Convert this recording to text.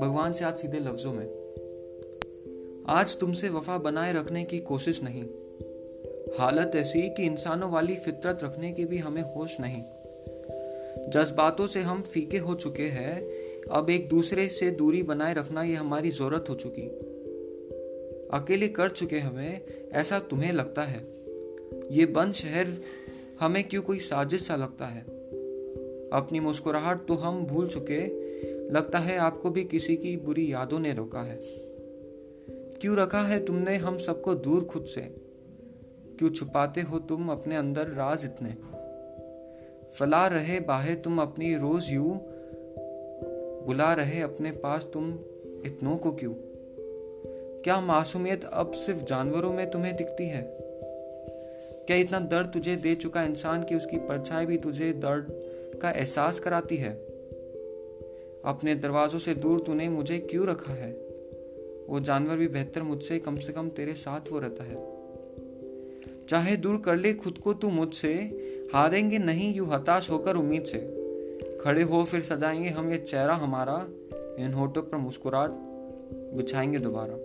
भगवान से आज सीधे लफ्जों में। आज तुमसे वफा बनाए रखने की कोशिश नहीं। हालत ऐसी कि इंसानों वाली फितरत रखने की भी हमें होश नहीं। जज्बातों से हम फीके हो चुके हैं, अब एक दूसरे से दूरी बनाए रखना ये हमारी ज़रूरत हो चुकी। अकेले कर चुके हमें, ऐसा तुम्हें लगता है? ये बंद शहर हमें क्यों कोई साजिश सा लगता है? अपनी मुस्कुराहट तो हम भूल चुके, लगता है आपको भी किसी की बुरी यादों ने रोका है। क्यों रखा है तुमने हम सबको दूर खुद से? क्यों छुपाते हो तुम अपने अंदर राज इतने? फला रहे बाहे तुम अपनी रोज यू? बुला रहे अपने पास तुम इतनों को क्यों? क्या मासूमियत अब सिर्फ़ जानवरों में तुम्हें दिखती है? क्या इतना दर्द तुझे दे चुका इंसान की उसकी परछाई भी तुझे दर्द का एहसास कराती है। अपने दरवाजों से दूर तूने मुझे क्यों रखा है? वो जानवर भी बेहतर मुझसे कम से कम तेरे साथ वो रहता है। चाहे दूर कर ले खुद को तू मुझसे, हारेंगे नहीं यू हताश होकर उम्मीद से। खड़े हो फिर सजाएँगे हम ये चेहरा हमारा, इन होठों पर मुस्कुराहट, बिछाएँगे दोबारा।